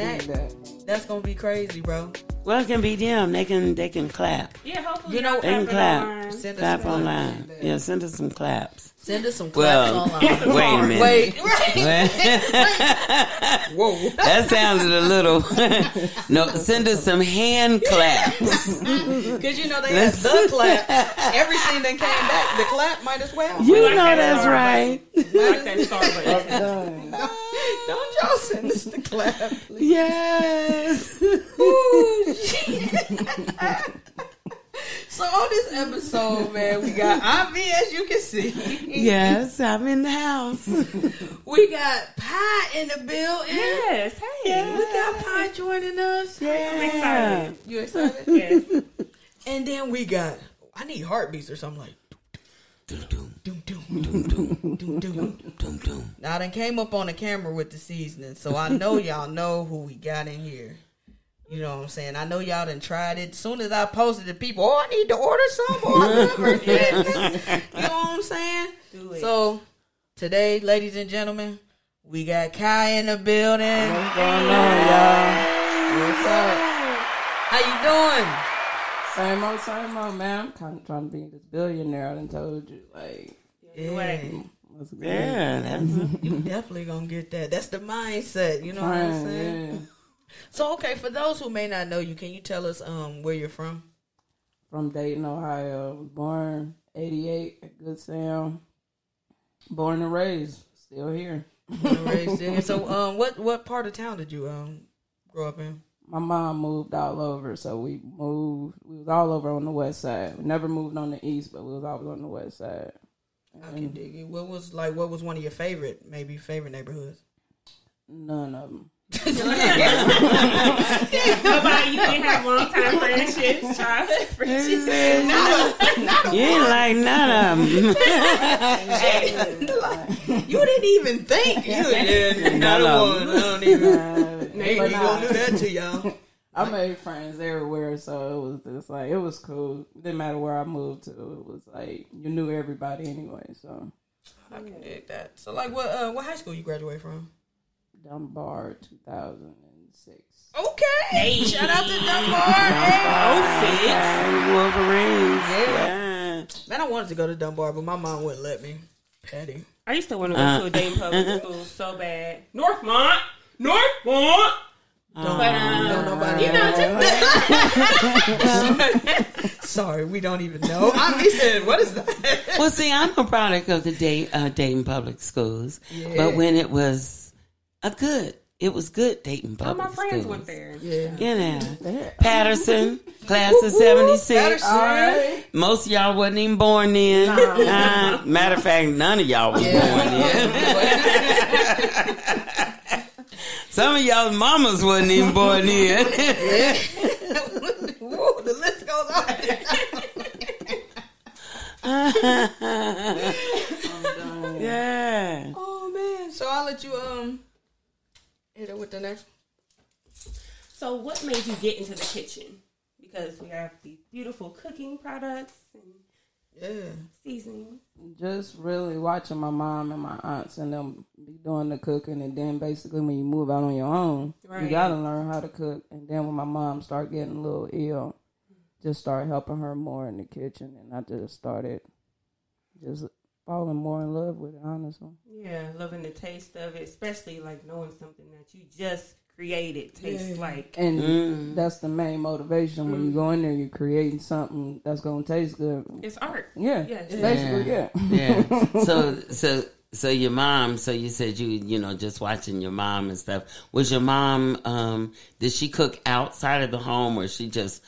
and that, that. that's gonna be crazy, bro. Well, it can be them. They can they can clap. Yeah, hopefully You know, They can clap clap. online. Send Clap some online. Yeah, send us some claps. Send us some claps Well, online. wait a minute. Wait, right? Whoa. That sounded a little. no, send us some hand claps. Because you know they had the clap. Everything that came back, the clap might as well. You like know that's star right. Like that star button. Done. Don't y'all send us the clap, please. Yes. Ooh, so on this episode, man, we got Avi, as you can see. Yes, I'm in the house. We got Pie in the building. Yes, hey. We got Pie joining us. Yeah. I'm Yeah. excited. You excited? Yes. And then we got I need heartbeats or something like Now I done came up on the camera with the seasoning, so I know y'all know who we got in here. You know what I'm saying? I know y'all done tried it. As soon as I posted it, people, oh, I need to order some. Oh, I never did. You know what I'm saying? Do it. So today, ladies and gentlemen, we got Kai in the building. What's going on, y'all? What's up? How you doing? Same old, same old, man. I'm kind of trying to be this billionaire. I done told you, like, Yeah, what's good? Yeah, that's you definitely gonna get that. That's the mindset. You know what I'm saying? yeah. So okay, for those who may not know you, can you tell us um where you're from? From Dayton, Ohio. Born 88 at Good Sam. Born and raised. Still here. And raised there. So um what what part of town did you um grow up in? My mom moved all over, so we moved. We was all over on the west side. We never moved on the east, but we was always on the west side. I can dig it. What was like what was one of your favorite maybe favorite neighborhoods? None of them. Nobody, you didn't have long time friendships, childhood friendships. you ain't like none of them. you didn't even think. You did not None of one. I don't even Uh, Hey, but we nah, gonna do that to y'all. I made friends everywhere, so it was just like it was cool. Didn't matter where I moved to, it was like you knew everybody anyway. So I can dig that. So like what uh what high school you graduate from? Dunbar, two thousand and six. Okay. hey. Shout out to Dunbar. Hey. Okay, Wolverines. Yeah. Man, I wanted to go to Dunbar, but my mom wouldn't let me. Petty. I used to want to go Uh. to a Dayton public school so bad. Northmont, Northmont. But um, Don't nobody. you know, just Sorry, we don't even know. I be saying, what is that? Well, see, I'm a product of the Day, uh, Dayton Public Schools, Yeah. but when it was a good, it was good Dayton all Public my friends Schools. went there. Yeah. You know, Yeah. Patterson, class of '76. Patterson. All right. Most of y'all wasn't even born then. Uh, matter of fact, none of y'all was born then. Some of y'all's mamas wasn't even born yet. Whoa, the list goes on. yeah. oh man. So I'll let you um hit it with the next. So, what made you get into the kitchen? Because we have these beautiful cooking products and Yeah. seasonings. Just really watching my mom and my aunts and them be doing the cooking, and then basically when you move out on your own, you gotta learn how to cook. And then when my mom started getting a little ill, just started helping her more in the kitchen, and I just started just falling more in love with it. Honestly, Yeah, loving the taste of it, especially like knowing something that you just created tastes Yeah. like. and Mm. that's the main motivation when you go in there. You're creating something that's gonna taste good. It's art. Yeah, Yes. basically, yeah. yeah. So so so your mom. So you said you you know just watching your mom and stuff. Was your mom? um Did she cook outside of the home, or she just?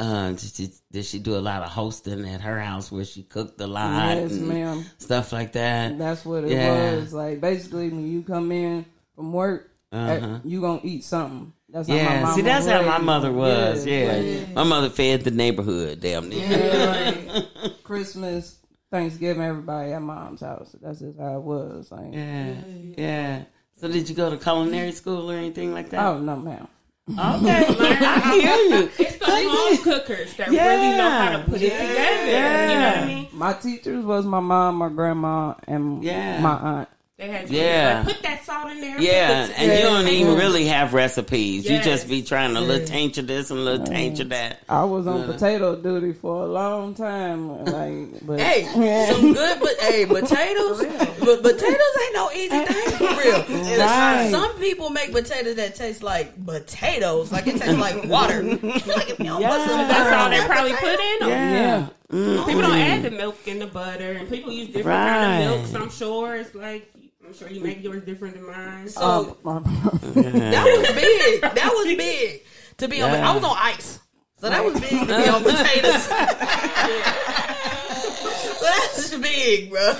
Uh, did she, did she do a lot of hosting at her house where she cooked a lot Yes, ma'am. stuff like that? That's what it Yeah. was. Like basically, when you come in from work, Uh-huh. you gonna eat something. That's how my Yeah, mama see, that's how my mother was. Yeah, like, my mother fed the neighborhood. Damn near. yeah, like, Christmas, Thanksgiving, everybody at mom's house. That's just how it was. Like, Yeah, yeah. So did you go to culinary school or anything like that? oh no, ma'am. Okay, I hear you. It's the home cookers that really know how to put it together. You know what I mean? My teachers was my mom, my grandma, and Yeah. my aunt. They had Yeah. like, put that salt in there. Yeah, put this- and you don't even Yeah. really have recipes. You just be trying to little Yeah. taint you this and little taint you that. I was on Yeah. potato duty for a long time. Like, but Hey, Yeah. some good, but hey, potatoes, but potatoes ain't no easy thing for real. Right. Some people make potatoes that taste like potatoes, like it tastes like water. like if you don't put some Yeah. That's all they probably that put in them. yeah. Mm-hmm. People don't add the milk and the butter, and people use different kind of milks. I'm sure it's like I'm sure you make yours different than mine. So Um, that was big. That was big to be on. I was on ice, so that was big to be on potatoes. so that's big, bro.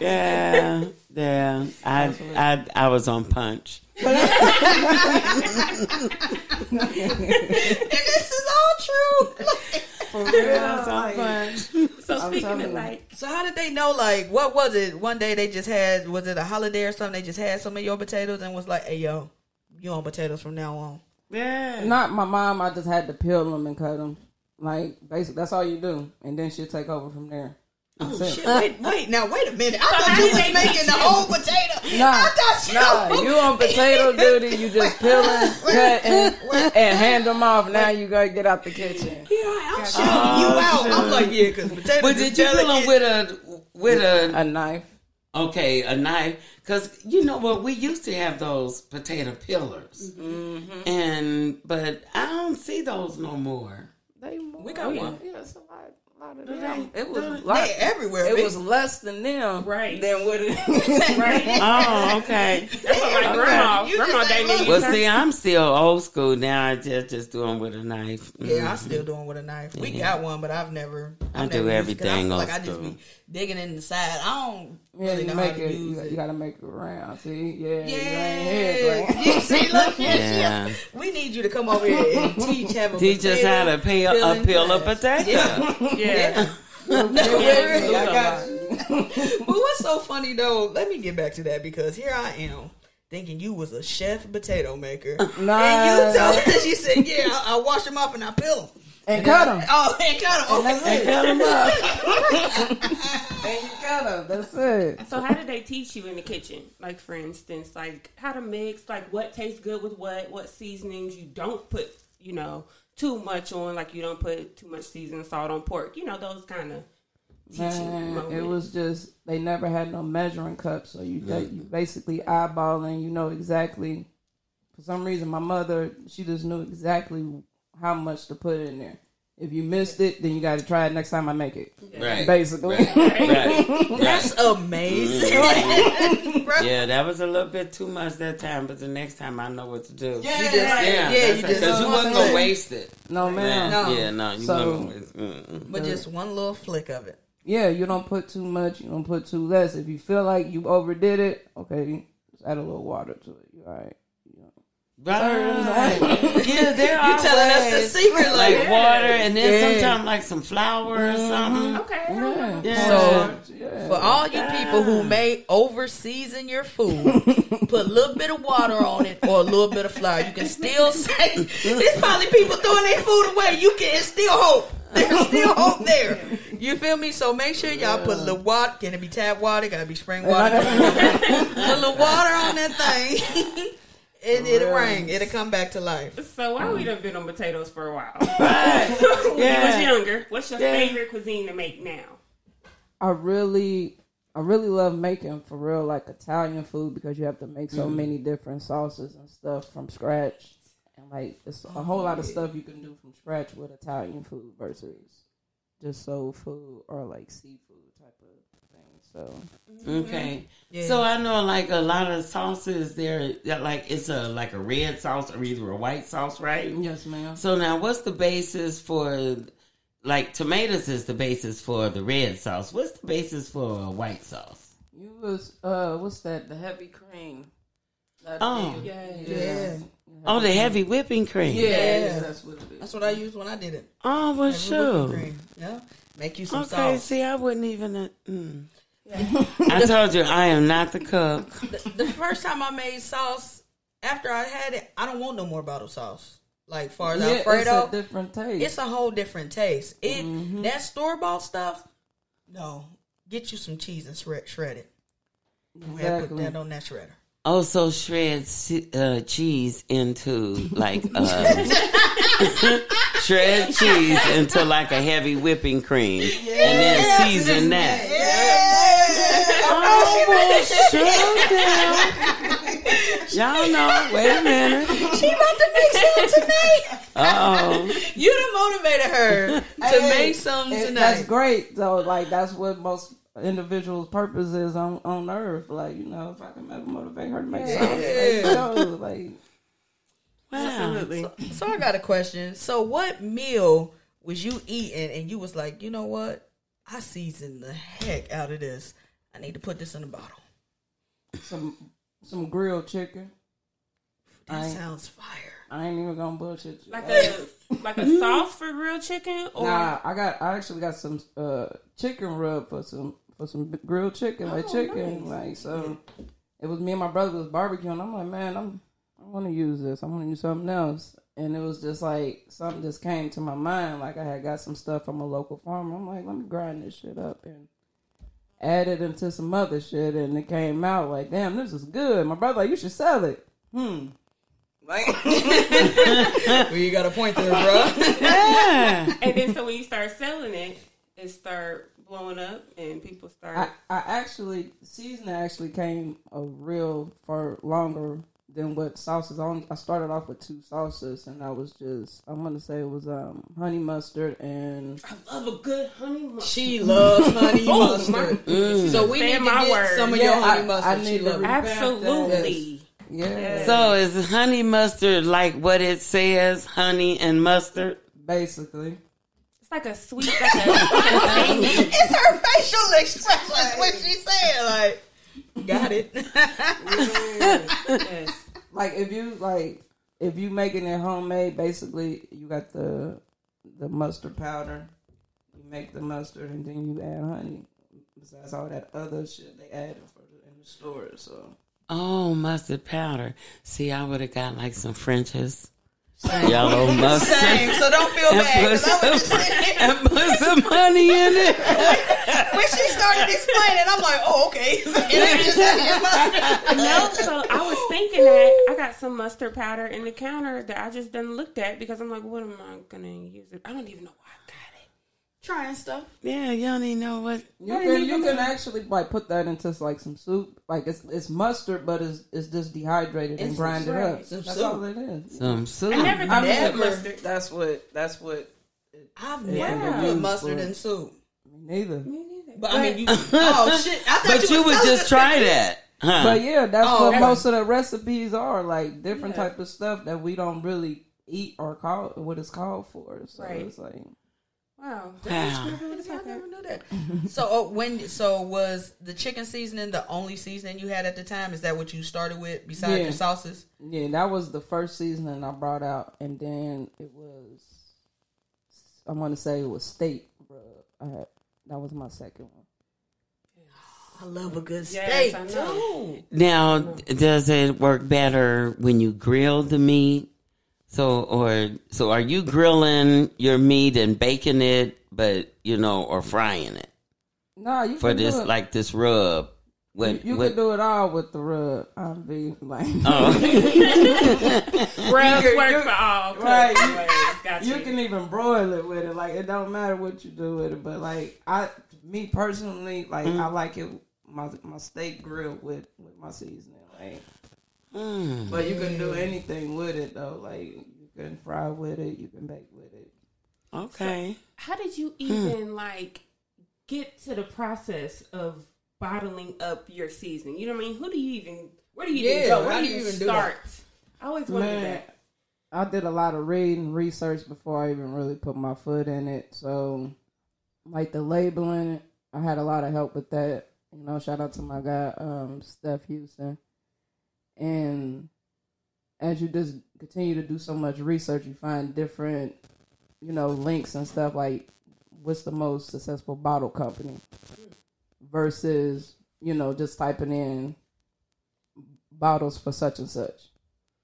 Yeah, yeah. I, I, I was on punch. And this is all true. I was on punch. So I'm speaking of like, So how did they know? Like, what was it? One day they just had was it a holiday or something? They just had some of your potatoes and was like, "Hey, yo, you on potatoes from now on." Yeah. Not my mom. I just had to peel them and cut them. Like basically, that's all you do, and then she'll take over from there. That's Oh it. shit! Wait, wait. Now wait a minute. I So thought you did was making the whole potato. Nah, I thought you. Nah, you on potato duty. You just peeling, cutting, and hand them off. Now you gotta get out the kitchen. Yeah, I'm shouting you out. I'm like, yeah, because potatoes. But is did you peel them with a with a A knife. okay a knife? Because you know what we used to have those potato peelers, Mm-hmm. and but I don't see those no more. They more. We got one. Yeah, it's a lot, lot of them. It was do a they- everywhere. It bitch. was less than them, Right. Than what it. right? Oh, okay. That's what my grandma, You grandma just they ain't. Well, see, I'm still old school now. I just just do them with a knife. Yeah, I Mhm. still do 'em with a knife. We Yeah. got one, but I've never. I I've do never used I everything feel on like I just be digging in the side. I don't Yeah, really you know make how to it. use You, it. you gotta make it round. See, yeah, you ain't Yeah, right? you see, look, yeah, Yeah. she- we need you to come over here and teach have a Teach us how to peel a peeling peel a potato. Yeah, Yeah. no, Yeah, really, I I got you. But what's so funny though? Let me get back to that because here I am thinking you was a chef potato maker, Nah. and you told us you said, "Yeah, I, I wash them off and I peel them." and cut them. Oh, and cut them. And that's Okay. it. Cut them up. and you cut them. That's it. So how did they teach you in the kitchen? Like for instance, like how to mix, like what tastes good with what, what seasonings you don't put, you know, too much on, like you don't put too much seasoning salt on pork. You know, those kind of teaching Man, it was just they never had no measuring cup, so you you basically eyeballing. You know exactly. For some reason, my mother she just knew exactly how much to put in there. If you missed it, then you got to try it next time I make it. Right. Basically, Right. right. That's amazing. Bro. Yeah, that was a little bit too much that time, but the next time I know what to do. You just, Yeah, yeah, you just Cause you wasn't gonna waste it. no man. No. Yeah, no, you So- wasn't waste. Mm-mm. but just one little flick of it. Yeah, you don't put too much. You don't put too less. If you feel like you overdid it, okay, just add a little water to it. You all right? Right. yeah, there are You telling us the secret, like like water, and then Yeah. sometimes like some flour or something. okay. Yeah. Yeah. So, yeah. For all you people who may over season your food, put a little bit of water on it or a little bit of flour. You can still say there's probably people throwing their food away. You can still hope. There's still hope there. You feel me? So make sure y'all put a little water. Can it be tap water? Gotta be spring water. put a little water on that thing. And it'll real. ring. It'll come back to life. So why we done been on potatoes for a while? Right. When you was younger, what's your Yeah. favorite cuisine to make now? I really, I really love making for real like Italian food because you have to make so mm-hmm. many different sauces and stuff from scratch, and like it's a whole lot of stuff you can do from scratch with Italian food versus just soul food or like seafood type of thing. So Okay. Yeah. So I know like a lot of sauces there like it's a like a red sauce or either a white sauce, right? yes, ma'am. So now what's the basis for like tomatoes is the basis for the red sauce. What's the basis for a white sauce? You was uh, what's that? The heavy cream. That Oh. thing. Yeah. Yeah. Oh, the heavy whipping cream. Yeah, Yeah. that's what it is. That's what I used when I did it. Oh, well, Heavy sure. cream. Yeah. Make you some sauce. Okay, sauce. see, I wouldn't even. Uh, mm. I told you I am not the cook. the, the first time I made sauce, after I had it, I don't want no more bottle sauce. Like far as Yeah, it's Alfredo, a different taste. it's a whole different taste. It Mm-hmm. that store bought stuff. No, get you some cheese and shred, shred it. Go ahead, put that on that shredder. Also shred uh, cheese into like uh, shred cheese into like a heavy whipping cream, and then season that. Oh, Y'all know. Wait a minute. She about to make some tonight. Oh, You done motivated her to Hey, make something it- tonight. That's great. So like that's what most individuals' purpose is on on earth. Like you know, if I can ever motivate her to make Yeah. something, let's. Like wow. Absolutely. So I got a question. So what meal was you eating and you was like, you know what? I seasoned the heck out of this. I need to put this in a bottle. some some grilled chicken. That sounds fire. I ain't even gonna bullshit you. Like a like a sauce for grilled chicken, or Nah, I got. I actually got some uh, chicken rub for some for some grilled chicken, like Oh, chicken, nice. like so. It was me and my brother was barbecuing. I'm like, man, I'm I want to use this. I want to use something else. And it was just like something just came to my mind. Like I had got some stuff from a local farmer. I'm like, let me grind this shit up and add it into some other shit. And it came out like, damn, this is good. My brother, like, you should sell it. Hmm. Like, well, you got a point there, bro. Yeah. and then so when you start selling it, it start blowing up, and people start. I, I actually season actually came a real for longer than what sauces. I, only, I started off with two sauces, and I was just I'm gonna say it was um honey mustard and I love a good honey mustard. she loves honey Oh, mustard. my- So we Say need to my get word. some of Yeah, your honey I- mustard. I she to loves Absolutely. yeah, So is honey mustard like what it says, honey and mustard? basically. It's like a sweet, like a, like a tangy. It's her facial expressions when she said like, got it. yes. Like if you like if you making it homemade, basically you got the the mustard powder. You make the mustard and then you add honey. Besides all that other shit they added for the, in the store. So Oh, mustard powder. See, I would have got like some French's yellow mustard Same. So don't feel bad. and 'cause I put, was just some, sitting here- and put some honey in it. when she started explaining, I'm like, oh, okay. It ain't just honey and mustard. No, so I was thinking that I got some mustard powder in the counter that I just didn't looked at because I'm like, what am I gonna use it? I don't even know why I got it. Trying stuff. Yeah, you don't even know what. You can you can actually like put that into like some soup. Like it's it's mustard, but it's it's just dehydrated and It's grind it right. up. Some That's soup. all it is. Some soup. I never I thought never- mustard. That's what that's what. I've Yeah. never put mustard in soup. Neither. Me neither. But I mean, you. Oh shit! I thought But you, you would just us try that, huh? But yeah, that's Oh, what okay. most of the recipes are. Like different Yeah. type of stuff that we don't really eat or call what it's called for. So Right. it's like Wow. Wow. I never knew that. So uh, when so was the chicken seasoning the only seasoning you had at the time? Is that what you started with besides Yeah. your sauces? yeah, that was the first seasoning I brought out, and then it was I want to say it was steak rub. I had, that was my second one. I love a good Yes, steak I know. too. Now, does it work better when you grill the meat? So, or so, are you grilling your meat and baking it, but you know, or frying it No, you for can this do it. like this rub? What? you what can do it all with the rub. Um, I'll be like, oh, Rubs You- work you- for all. Right. cooking ways. Got you you. can even broil it with it. Like it don't matter what you do with it. But like I, me personally, like I mm-hmm. like it my my steak grilled with with my seasoning. Like, mm. but you can do anything with it though. Like you can fry with it. You can bake with it. okay. How did you even like get to the process of bottling up your seasoning? You know what I mean? Who do you even? Where do you even Yeah, go? Where do do you you even start? I always wondered Man, that. I did a lot of reading, research before I even really put my foot in it. So, like the labeling, I had a lot of help with that. You know, shout out to my guy, um, Steph Houston. And as you just continue to do so much research, you find different, you know, links and stuff like what's the most successful bottle company versus, you know, just typing in bottles for such and such.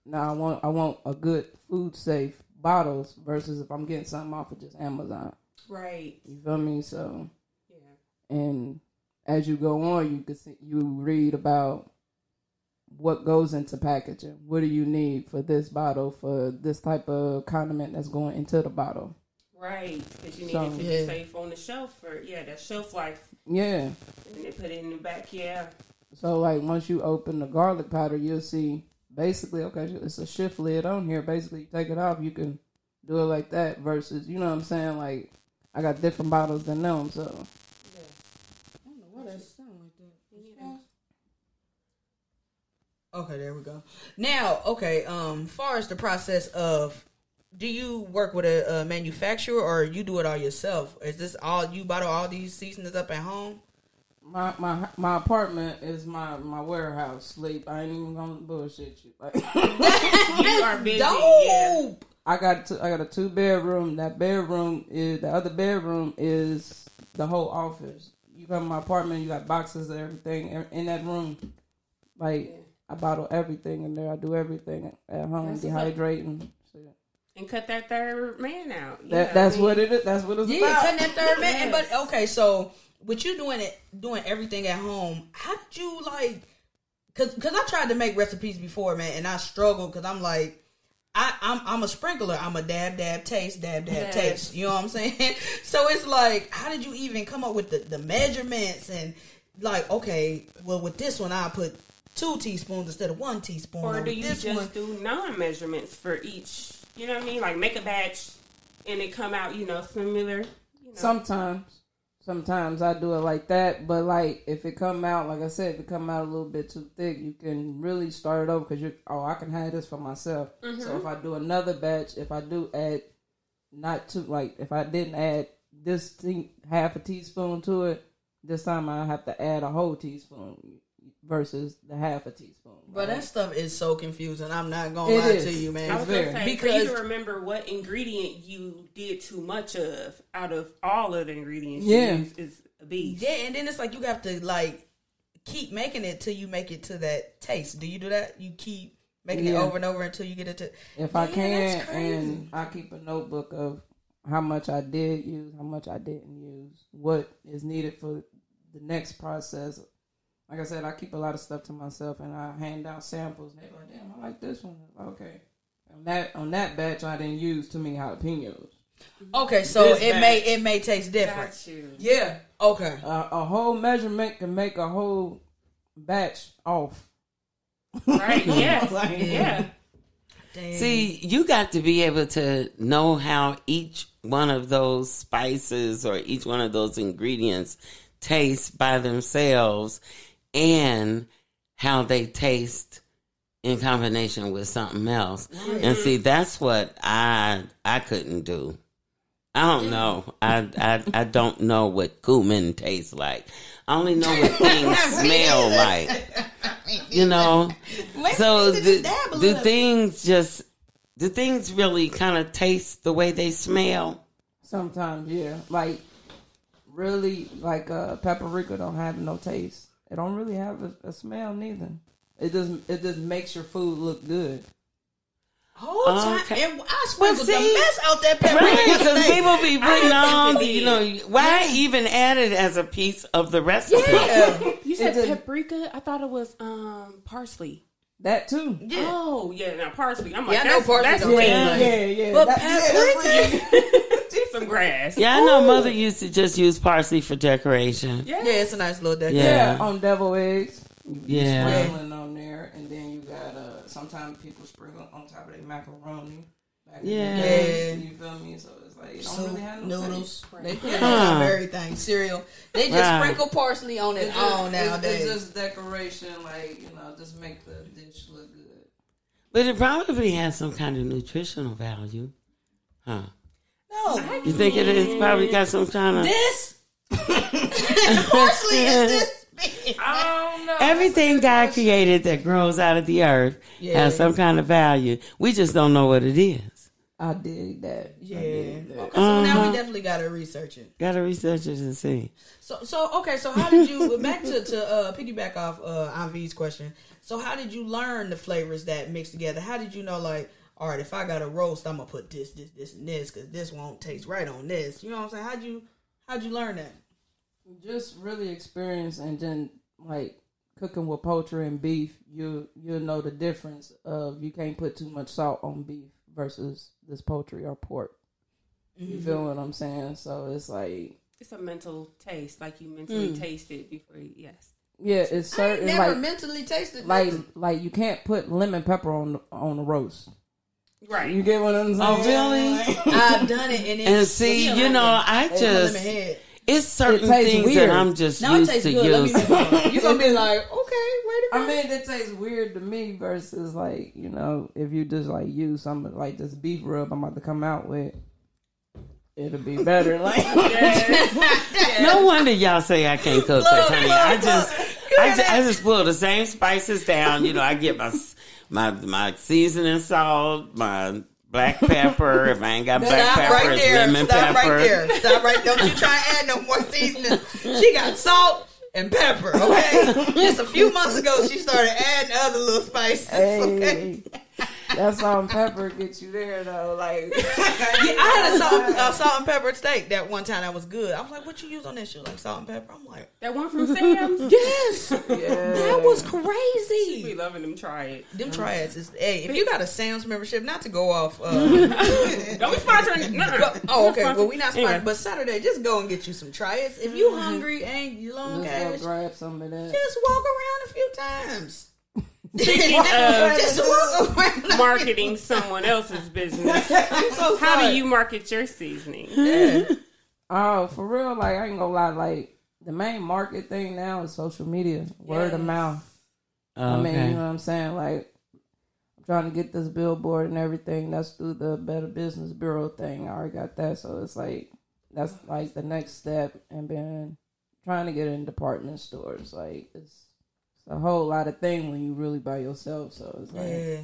now I want I want a good food safe bottles versus if I'm getting something off of just Amazon. Right. You feel me? So Yeah. and as you go on, you can see, you read about what goes into packaging. What do you need for this bottle for this type of condiment that's going into the bottle? Right. Because you need So- it to Yeah. be safe on the shelf for yeah, that shelf life. Yeah. And they put it in the back. Yeah. So like once you open the garlic powder, you'll see basically okay, it's a shift lid on here. Basically, you take it off, you can do it like that. Versus, you know what I'm saying? Like I got different bottles than them, so I don't know why that sound like that. Okay, there we go. Now, okay, um, far as the process of, do you work with a, a manufacturer or you do it all yourself? Is this all you bottle all these seasonings up at home? my my my apartment is my my warehouse. Sleep. I ain't even gonna bullshit you. Like You are busy. Yeah. Dope. I got two, I got a two bedroom. That bedroom is the other bedroom is the whole office. You come to my apartment, you got boxes and everything in- in that room. Like I bottle everything in there. I do everything at home, That's dehydrating. And cut that third man out. That that's I mean, what it is. That's what it's Yeah, about. cutting that third man. Yes. But okay, so with you doing it, doing everything at home, how did you like? Cause, cause I tried to make recipes before, man, and I struggled because I'm like, I, I'm I'm a sprinkler. I'm a dab dab taste, dab dab Yes. taste. You know what I'm saying? So it's like, how did you even come up with the, the measurements and like, okay, well with this one I put two teaspoons instead of one teaspoon. Or do you this just one, do non measurements for each? You know what I mean? Like make a batch and it come out, you know, similar. You know. Sometimes, sometimes I do it like that. But like if it come out, like I said, if it come out a little bit too thick, you can really start it over because you oh I can have this for myself. So mm-hmm. if I do another batch, if I do add not too like if I didn't add this thing, half a teaspoon to it, this time I have to add a whole teaspoon versus the half a teaspoon. but that stuff is so confusing. I'm not gonna It lie is. to you, man. I was gonna say Because- for you to remember what ingredient you did too much of out of all of the ingredients Yeah. you use is a beast. Yeah, and then it's like you have to like keep making it till you make it to that taste. Do you do that? You keep making it over and over until you get it to. if I Man, can, and I keep a notebook of how much I did use, how much I didn't use, what is needed for the next process. Like I said, I keep a lot of stuff to myself, and I hand out samples. And they go, "Damn, I like this one." Okay, on that on that batch, I didn't use too many jalapenos. Okay, so This it may it may taste different. Got you. Yeah, Okay, uh, a whole measurement can make a whole batch off. Right, yes. Like- yeah. Dang. See, you got to be able to know how each one of those spices or each one of those ingredients taste by themselves and how they taste in combination with something else. And see, that's what I I couldn't do. I don't know. I I I don't know what cumin tastes like. I only know what things smell like. You know. Maybe So you need to do, just dab a do things just do things really kind of taste the way they smell? Sometimes, yeah. Like really, like uh, paprika don't have no taste. It don't really have a, a smell neither. It just it just makes your food look good. whole time, Okay. and I sprinkled the see- mess out that pepper. Right, because people be putting on, definitely you know, why even add it as a piece of the recipe? Yeah. You said It's a- paprika? I thought it was um parsley. That too. Yeah. Oh yeah, now parsley. I'm like, Yeah, I know that's, parsley that's don't taste red. nice. yeah, yeah. But That- yeah, that's paprika. Some grass. Yeah, I know mother used to just use parsley for decoration. Yeah. Yeah, it's a nice little decoration. Yeah. yeah, on devil eggs. Yeah. sprinkling on there, and then you got uh. Sometimes people sprinkle on top of their macaroni. Back in Yeah. You feel me? So it's like it don't Soup, really have no noodles. taste. They put it on top of Huh. everything. Cereal. They just Right. sprinkle parsley on it It's all nowadays. It's, it's just decoration, like you know, just make the dish look good. But it probably has some kind of nutritional value. Huh. No. You think it is probably got some kind of This parsley is this big. I don't know. everything God created that grows out of the earth Yeah. has some kind of value. We just don't know what it is. I dig that. Yeah. dig that. Okay, so now Uh-huh. we definitely gotta research it. Gotta research it and see. So so okay, so how did you back to to uh, piggyback off uh, Aunt question? So how did you learn the flavors that mix together? How did you know like, all right, if I got a roast, I'm gonna put this, this, this, and this because this won't taste right on this. You know what I'm saying? How'd you how'd you learn that? Just really experience and then like cooking with poultry and beef, you you'll know the difference of you can't put too much salt on beef versus this poultry or pork. You mm-hmm. feel what I'm saying? So it's like It's a mental taste, like you mentally mm. taste it before. You, yes. yeah, it's I ain't certain never like mentally tasted like nothing. like you can't put lemon pepper on on the roast. Right. You get what I'm saying? Oh, really? I've done it and, And see, you like know, that. I It's just it's certain It things weird. that I'm just Now it used tastes to good. Let use. You're gonna be like, okay, wait a minute. I mean, it tastes weird to me versus like you know if you just like use something like this beef rub I'm about to come out with, it'll be better. Like No wonder y'all say I can't cook, 'cause, honey. I just, I just, I just pull the same spices down. You know, I get my my my seasoning salt, my black pepper. If I ain't got black Stop pepper, right there. lemon Stop pepper. right there. Stop right. Don't you try and add no more seasoning. She got salt and pepper. Okay. Just a few months ago, she started adding other little spices. Okay. hey, that salt and pepper gets you there though. Like Yeah, I had a salt, uh, salt and pepper steak that one time that was good. I was like, "What you use on this?" She was like, "Salt and pepper." I'm like, That one from Sam's. "Yes, yeah, that was crazy. We crazy." loving them. Try it. Them triads is hey. If you got a Sam's membership, not to go off. Uh, Don't be sponsoring. No. oh, okay. Well, we not Anyway. sponsored, but Saturday, just go and get you some triads. If you hungry and you long just cash, grab some of that. just walk around a few times. Speaking of uh, just walk around. marketing someone else's business, so how do you market your seasoning? Yeah. Oh, for real? Like I ain't gonna lie. Like the main market thing now is social media, word of Yes. mouth. Oh, I mean, Okay. you know what I'm saying? Like, I'm trying to get this billboard and everything. That's through the Better Business Bureau thing. I already got that. So it's like, that's like the next step. And been trying to get in department stores. Like, it's, it's a whole lot of thing when you really by yourself. So it's like, Yeah.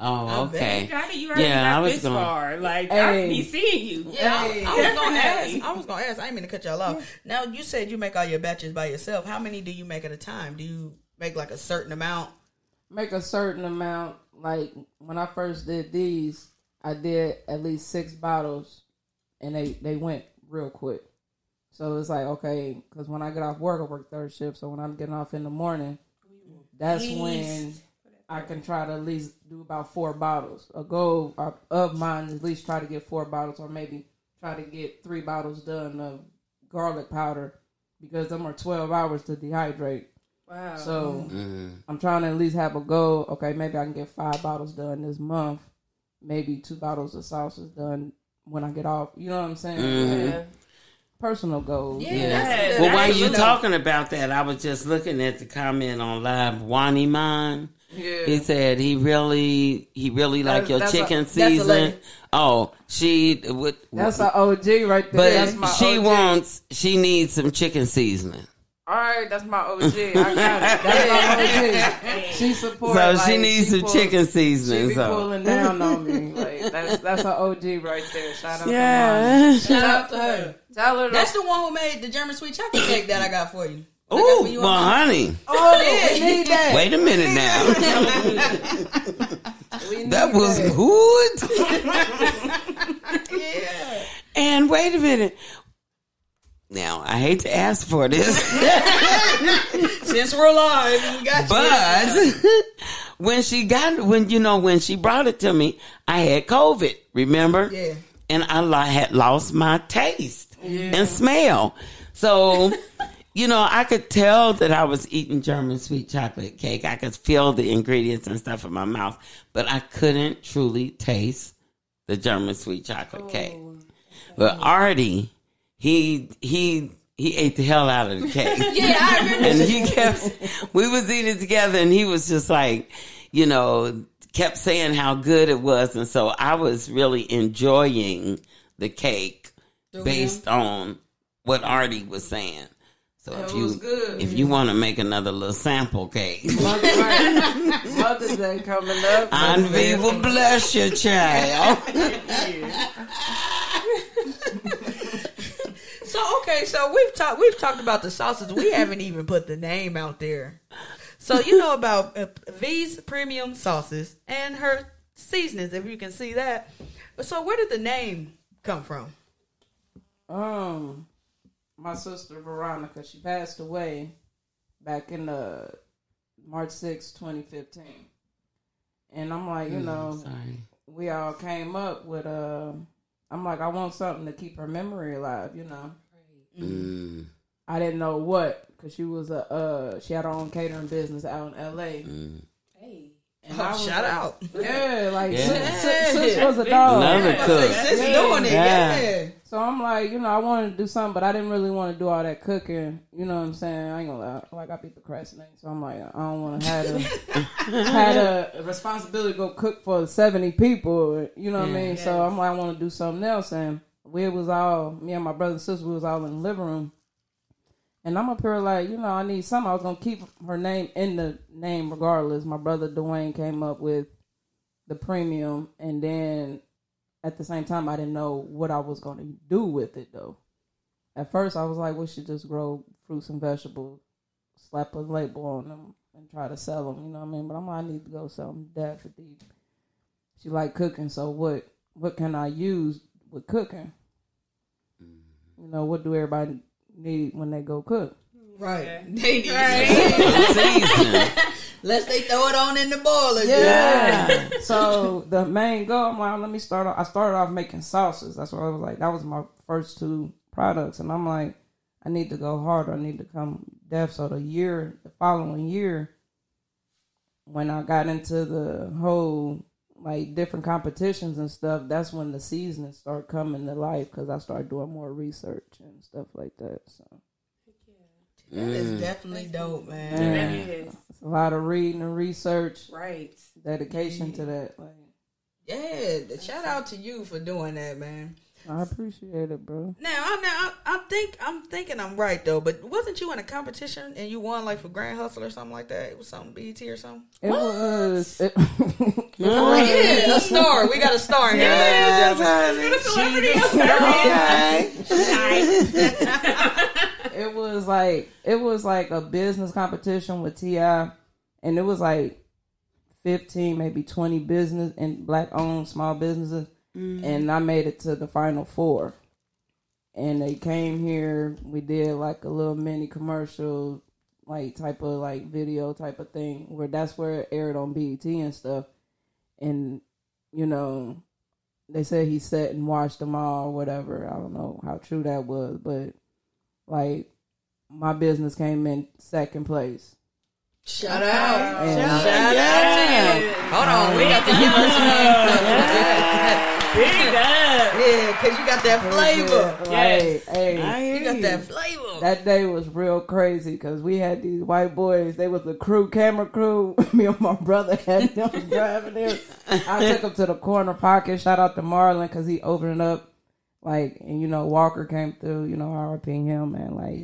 Oh, I bet. Okay. got it. You already Yeah, I was this gonna- far. Like I Hey. be seeing you. Yeah, I, I was gonna ask. I was gonna ask. I didn't mean to cut y'all off. Now you said you make all your batches by yourself. How many do you make at a time? Do you make like a certain amount? make a certain amount. Like, when I first did these, I did at least six bottles and they, they went real quick. So it's like, okay, because when I get off work, I work third shift. So when I'm getting off in the morning, that's when I can try to at least do about four bottles. A goal of- of mine is at least try to get four bottles, or maybe try to get three bottles done of garlic powder because them are twelve hours to dehydrate. Wow. So Mm. I'm trying to at least have a goal. Okay, maybe I can get five bottles done this month. Maybe two bottles of sauces done when I get off. You know what I'm saying? Mhm. yeah. Personal goals. Yeah. Yeah. that's- Well, while that's- you talking about that, I was just looking at the comment on live. Wani Man, Yeah. he said he really, he really like your chicken that's a season. Oh, she would. That's an OG right there. but that's my she OG. wants, she needs some chicken seasoning. All right, that's my OG. I got it. That's my OG. She supports. So like, she needs some pulls- chicken She seasoning. be So pulling down on me. Like that's that's her OG right there. Shout out. To yeah. Shout out to her. mom. Tell her. That's the one who made the German sweet chocolate cake that I got for you. I got Oh, well, honey. oh, Yeah, we need that. Wait a minute now. We need That was good. Yeah. And wait a minute. Now I hate to ask for this, Since we're live, we got you. but when she got when you know when she brought it to me, I had COVID. Remember? Yeah. And I had lost my taste and smell. So. You know, I could tell that I was eating German sweet chocolate cake. I could feel the ingredients and stuff in my mouth, but I couldn't truly taste the German sweet chocolate cake. Oh, but Artie, he he he ate the hell out of the cake. Yeah, I remember. and he kept we was eating together and he was just like, you know, kept saying how good it was and so I was really enjoying the cake Through based on what Artie was saying. So if if you if you want to make another little sample cake. Mother's Day, coming up. And we will bless your child. So okay, so we've talked we've talked about the sauces. We haven't even put the name out there. So you know about uh, Vee's premium sauces and her seasonings, if you can see that. So where did the name come from? Um, my sister Veronica, she passed away back in uh, March 6, 2015. And I'm like, you know, Sorry. we all came up with uh I'm like, I want something to keep her memory alive, you know. Mm, I didn't know what because she was a uh she had her own catering business out in L.A. mm. Hey. And I Oh, was shout like- out. Yeah, like Yeah. Sis, sis- sis was a dog. Another Yeah, cook. sis Yeah. doing it, Yeah. yeah. So I'm like, you know, I wanted to do something, but I didn't really want to do all that cooking. You know what I'm saying? I ain't gonna lie. Like I be procrastinating, so I'm like, I don't want to have a had a responsibility to go cook for 70 people. You know what I mean? So I'm like, I want to do something else, and we was all me and my brother and sister. We was all in the living room, and I'm up here like, you know, I need something. I was gonna keep her name in the name regardless. My brother Dwayne came up with the premium, and then at the same time, I didn't know what I was to do with it though. At first, I was like, we should just grow fruits and vegetables, slap a label on them, and try to sell them. You know what I mean? But I'm like, I need to go something that for deep. She like cooking, so what? What can I use with cooking? You know, what do everybody need when they go cook? Right. They need Right. Season. Lest they throw it on in the boiler. Yeah. so the main goal, I'm like, let me start off. I started off making sauces. That's what I was like. That was my first two products, and I'm like, I need to go harder. I need to come deaf. So the year, the following year, when I got into the whole like different competitions and stuff, that's when the seasons start coming to life because I start doing more research and stuff like that. So That is mm. definitely dope, man. Yeah. That is. it's a lot of reading and research, Right. dedication to that. Like, Yeah, shout out to you for doing that, man. I appreciate it, bro. Now, I, now I, I think I'm thinking I'm right though, but wasn't you in a competition and you won like for Grand Hustle or something like that? It was something BET or something. It was. It, Oh, yeah, a star. We got a star here, ladies and gentlemen. it was like it was like a business competition with T.I., and it was like fifteen, maybe twenty business and black owned small businesses, Mm-hmm. and I made it to the final four. And they came here. We did like a little mini commercial, like type of like video type of thing, where that's where it aired on BET and stuff. And you know, they said he sat and watched them all, or whatever. I don't know how true that was, but like my business came in second place. Shout out. And Shout out to you. Hold on, we got to give us some Big up. Yeah, because you got that flavor. Like, hey, I hear You got you. that flavor. that day was real crazy because we had these white boys. They was the crew, camera crew. Me and my brother had them driving there. I took them to the corner pocket. Shout out to Marlon because he opened it up. Like, and you know, Walker came through. You know, RIP him, and Like,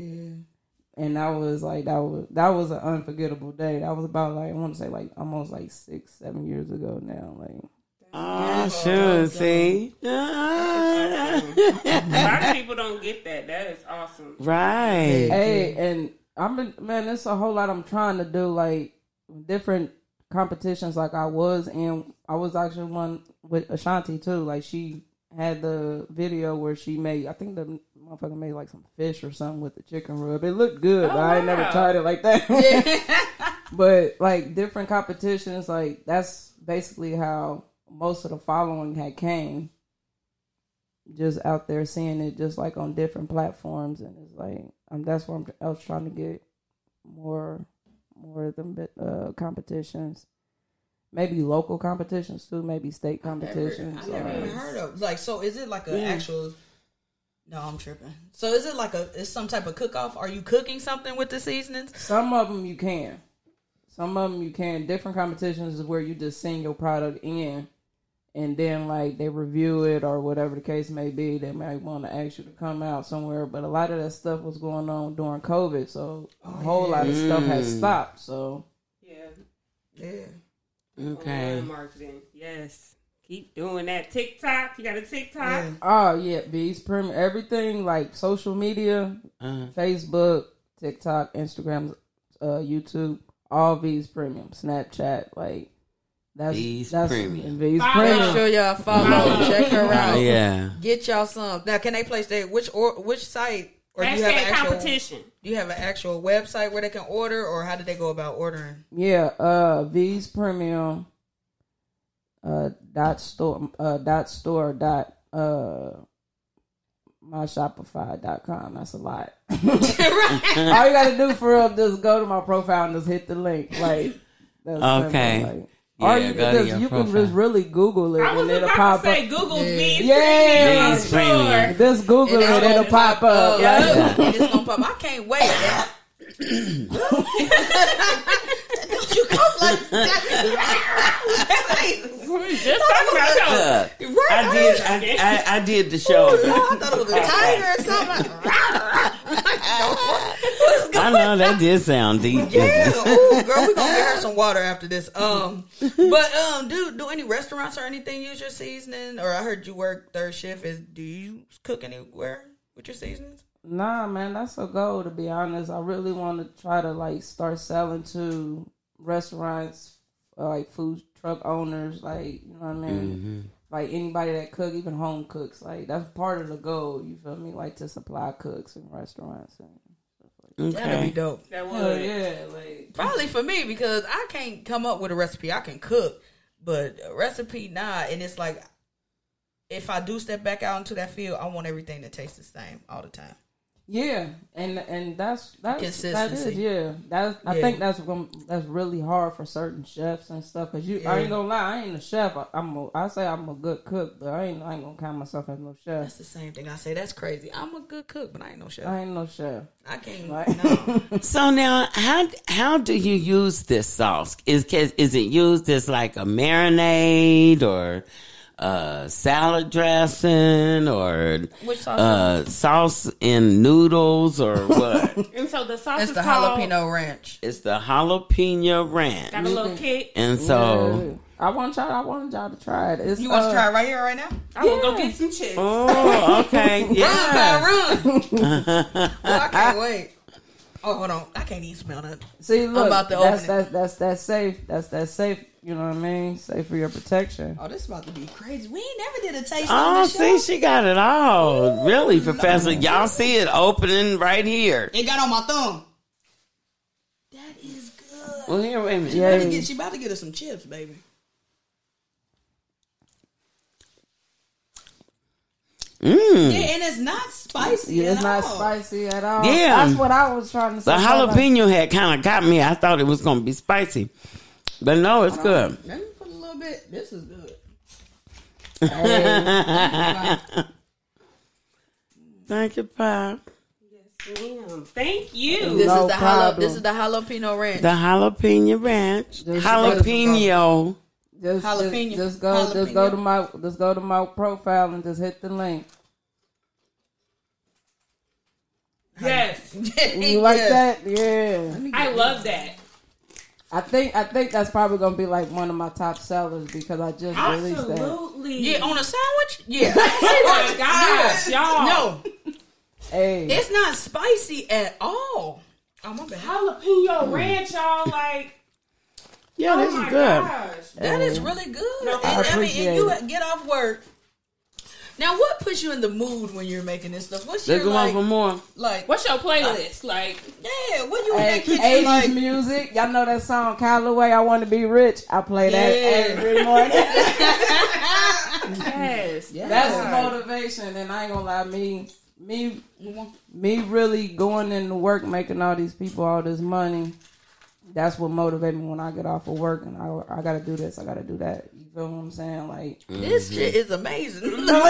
and that was like that was that was an unforgettable day. That was about like I want to say like almost like six, seven years ago now. Like, Oh, sure. Oh, see? Oh. A lot of people don't get that. That is awesome. right. Hey, and I'm been, man, it's a whole lot I'm trying to do, like different competitions. Like I was in, I was actually one with Ashanti too. Like she had the video where she made, I think the motherfucker made like some fish or something with the chicken rub. It looked good, but oh, I ain't never tried it like that. but like different competitions, like that's basically how most of the following had came. Just out there seeing it, just like on different platforms, and it's like um, that's what I'm, I was trying to get more, more of them uh, competitions, maybe local competitions too, maybe state competitions. I never uh, even heard of. Like, so is it like an Yeah. actual? No, I'm tripping. So is it like a? Is some type of cook off? Are you cooking something with the seasonings? Some of them you can. Some of them you can. Different competitions is where you just send your product in, and then like they review it or whatever the case may be. They might want to ask you to come out somewhere, but a lot of that stuff was going on during COVID, so a whole lot of stuff has Mm. stopped. So Yeah. Yeah. Okay. Online marketing. Yes. Keep doing that. TikTok. You got a TikTok? Yeah. oh yeah, Vee's premium everything like social media, Uh, Facebook, TikTok, Instagram, uh, YouTube, all Vee's premium, Snapchat, like that's Vee's that's Premium. Vee's premium. Make sure y'all follow. Check her out. yeah. Get y'all some. Now, can they place their which or which site? Or do you have an actual? competition. Do you have an actual website where they can order, or how did they go about ordering? Yeah, uh Vee's premium uh dot store uh dot store dot uh myshopify.com. That's a lot. All you gotta do for real just go to my profile and just hit the link. Like that's Okay. like- Yeah, or you go can to just your you can just really Google it I was and it'll about pop to say up. Google's Yeah. Vee's Yeah. premium. Vee's premium. I'm sure. Just Google it, it'll all pop up. Yeah, it's gonna pop. I can't wait. Don't you come like that? We was just talking about that. Right, I did. I, I, I did the show. I thought it was a tiger or something. I know that did sound deep. Yeah, ooh, girl, we gonna get her some water after this. Um, but um, do do any restaurants or anything use your seasoning? Or I heard you work third shift. Is do you cook anywhere with your seasonings? Nah, man, that's a goal. To be honest, I really want to try to like start selling to restaurants, uh, like food truck owners, like you know what I mean. Like anybody that cook, even home cooks, like that's part of the goal. You feel me? Like to supply cooks and restaurants. And, That'd be dope. That hell was. yeah, like Probably for me because I can't come up with a recipe. I can cook, but a recipe nah. And it's like if I do step back out into that field, I want everything to taste the same all the time. Yeah, and and that's that's that is yeah. That's I Yeah. think that's gonna, that's really hard for certain chefs and stuff. Cause you, I ain't gonna lie, I ain't a chef. I, I'm a, I say I'm a good cook, but I ain't I ain't gonna count myself as no chef. That's the same thing. I say that's crazy. I'm a good cook, but I ain't no chef. I ain't no chef. I can't. Right. No. So now, how how do you use this sauce? Is is it used as like a marinade or uh, salad dressing or Which sauce? uh, sauce in noodles or what? And so the sauce That's is the called. jalapeno ranch. it's the jalapeno ranch, Got a little kick. and so Yeah. I want y'all. I want y'all to try it. It's, You want uh, to try it right here, right now? I'm gonna go get some chips. oh, okay, yeah. run! oh, I can't wait. Oh, hold on. I can't even smell that. See, look, about to that's open it. that's that's that's safe. That's that's safe. You know what I mean? Safe for your protection. Oh, this is about to be crazy. We ain't never did a taste Oh, on the see, she got it all. Really, Professor. Y'all see it opening right here. It got on my thumb. That is good. Well, here, wait a minute. She about, to Yeah. get, she about to get us some chips, baby. Mm. Yeah, and it's not spicy. Yeah, it's at not all. spicy at all. Yeah. that's what I was trying to say. The jalapeno had kind of got me. I thought it was going to be spicy, but no, it's good. Let me put a little bit. This is good. Thank you, Pop. Damn. Thank you. This No is the jala. This is the jalapeno ranch. The jalapeno ranch, Just- jalapeno. Just, Jalapeno. just, just go, just go to my, just go to my profile and just hit the link. Yes. You like Yes. that? Yeah. I love that. I think, I think that's probably gonna be like one of my top sellers because I just released that. Absolutely. Yeah, on a sandwich? Yeah. Oh my gosh, y'all. no, Hey, it's not spicy at all. Oh, my bad. Jalapeno ranch, y'all. Like, Yeah, oh this my is good. gosh. That is really good. No, And, I I, mean, appreciate and you it. get off work. Now, what puts you in the mood when you're making this stuff? What's Let's your go on like? for more. Like, What's your playlist? Like, yeah, what you in Hey, that 80s like? music. Y'all know that song Calloway, I Want to Be Rich. I play that Yeah. every morning. yes. That's the motivation. And I ain't gonna lie, me, me, me really going into work, making all these people all this money. That's what motivates me when I get off of work and I, I gotta do this, I gotta do that. You feel what I'm saying? Like, This shit is amazing. now,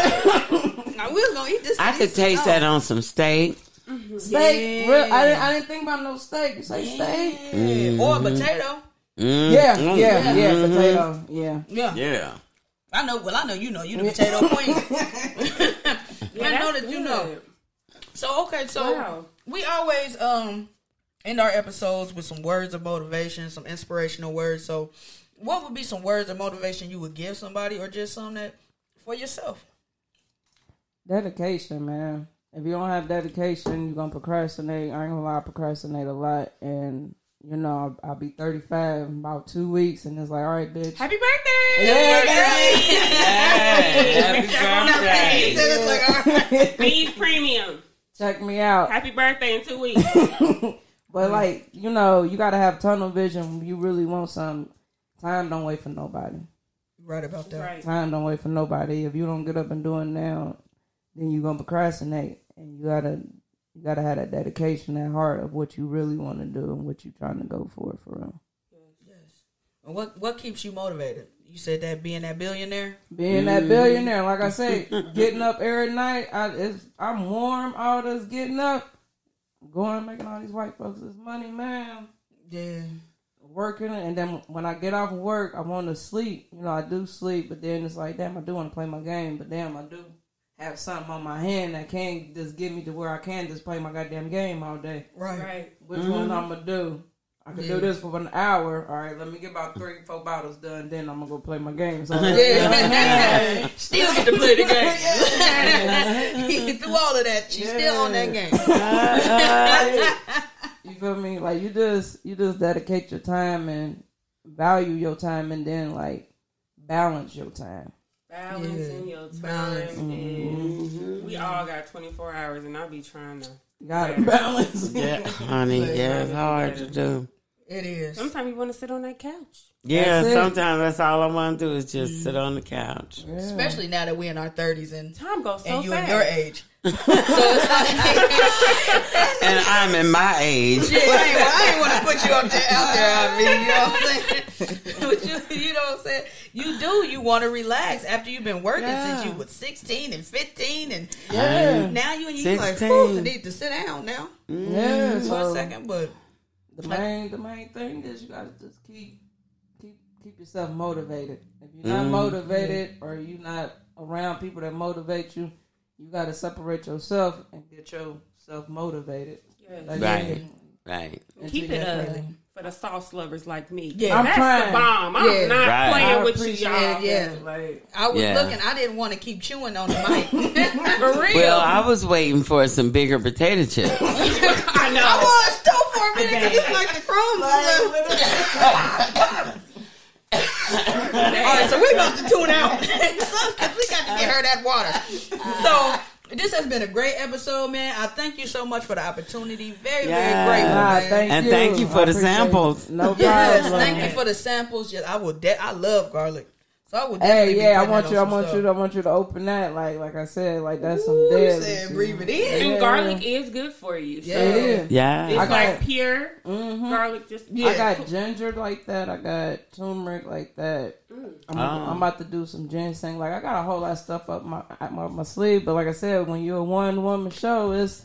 we was gonna eat this. I could taste that on some steak. steak. Real, I, didn't, I didn't think about no steak. You say steak? Yeah. Or a potato. Mm. Yeah, yeah, yeah, potato. Yeah. Yeah. Yeah. I know. Well, I know you know. You the potato queen. I know that you know. So okay, so Wow. we always um end our episodes with some words of motivation, some inspirational words. So, what would be some words of motivation you would give somebody, or just some that for yourself? Dedication, man. If you don't have dedication, you're gonna procrastinate. I ain't gonna lie, I procrastinate a lot, and you know, I'll, I'll be 35 in about two weeks, and it's like, all right, bitch. Happy birthday! Yeah, Happy birthday. happy birthday Vee's premium. Check me out. Happy birthday in two weeks. But like, you know, you gotta have tunnel vision. When you really want something. Time don't wait for nobody. Right about that. right. Time don't wait for nobody. If you don't get up and do it now, then you're gonna procrastinate, and you gotta you gotta have that dedication, that heart of what you really want to do and what you're trying to go for, for real. And what what keeps you motivated? You said that being that billionaire. Being that billionaire, like I say, getting up every night, I, it's, I'm warm. All this getting up, going making all these white folks this money, man. Yeah. Working, and then when I get off of work, I want to sleep. You know, I do sleep, but then it's like, damn, I do want to play my game, but damn, I do have something on my hand that can't just get me to where I can just play my goddamn game all day. Right. Right. Which one mm-hmm. I'm gonna do? I can Yeah. do this for an hour. All right, let me get about three, four bottles done. Then I'm gonna go play my game. So uh-huh. Yeah. still get to play the game. Through all of that, she's still on that game. you feel me? Like you just you just dedicate your time and value your time, and then like balance your time. Balancing Yeah. your time. Balance. is- mm-hmm. We all got 24 hours, and I'll be trying to. Gotta balance. Yeah, honey. Yeah, it's hard to do. It is. Sometimes you want to sit on that couch. Yeah, That's sometimes that's all I want to do is just sit mm-hmm. on the couch. Yeah. Especially now that we're in our thirties and Time goes so and you in fast. your age. so it's like And I'm in my age. Yeah, I ain't, I ain't want to put you out there, out there, I mean, you know what I'm saying? But you, you know what I'm saying? You do, you want to relax after you've been working Yeah. since you was 16 and 15, and Yeah. now you and you like, 16. "Whew, I need to sit down now Yeah, mm, for so a second, but the main the main thing is you gotta just keep keep keep yourself motivated. If you're not Mm. motivated or you're not around people that motivate you, you gotta separate yourself and get yourself motivated. Yes. Like, Right. Right. Keep it up Definitely. for the sauce lovers like me. Yeah. I'm that's trying. the bomb. I'm Yeah. not Right. playing I with you, appreciate y'all. Yeah. that. Like, I was Yeah. looking, I didn't want to keep chewing on the mic. For real. Well, I was waiting for some bigger potato chips. I know. I was still for a minute 'cause it's like the crumbs. All right, so we're about to tune out because we got to get her that water. So this has been a great episode, man. I thank you so much for the opportunity. Very, Yeah. very grateful, Nah, man. thank And you. thank you for I the samples. it. No problem. yes, thank you for the samples. Yes, I will. De- I love garlic, so I would. Hey, definitely be yeah, I want you. I want stuff. you. To, I want you to open that. Like, like I said, like that's some Ooh, you dead. said breathe it in. And Yeah. garlic is good for you. So Yeah. It is. Yeah. It's I got- like pure Mhm. garlic. Just Yeah. I got ginger like that. I got turmeric like that. I'm, Oh. I'm about to do some ginseng. Like I got a whole lot of stuff up my up my, my sleeve. But like I said, when you're a one woman show, it's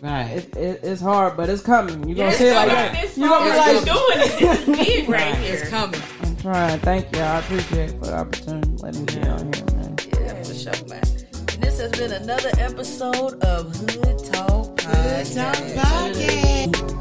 Right. it, it, it's hard, but it's coming. You gonna see it like that. this You gonna be song like, doing it. This is big right here. It's coming. I'm trying. Thank you. I appreciate it for the opportunity. Let me be on here, man. Yeah, for sure, man. And this has been another episode of Hood Talk Podcast. Podcast.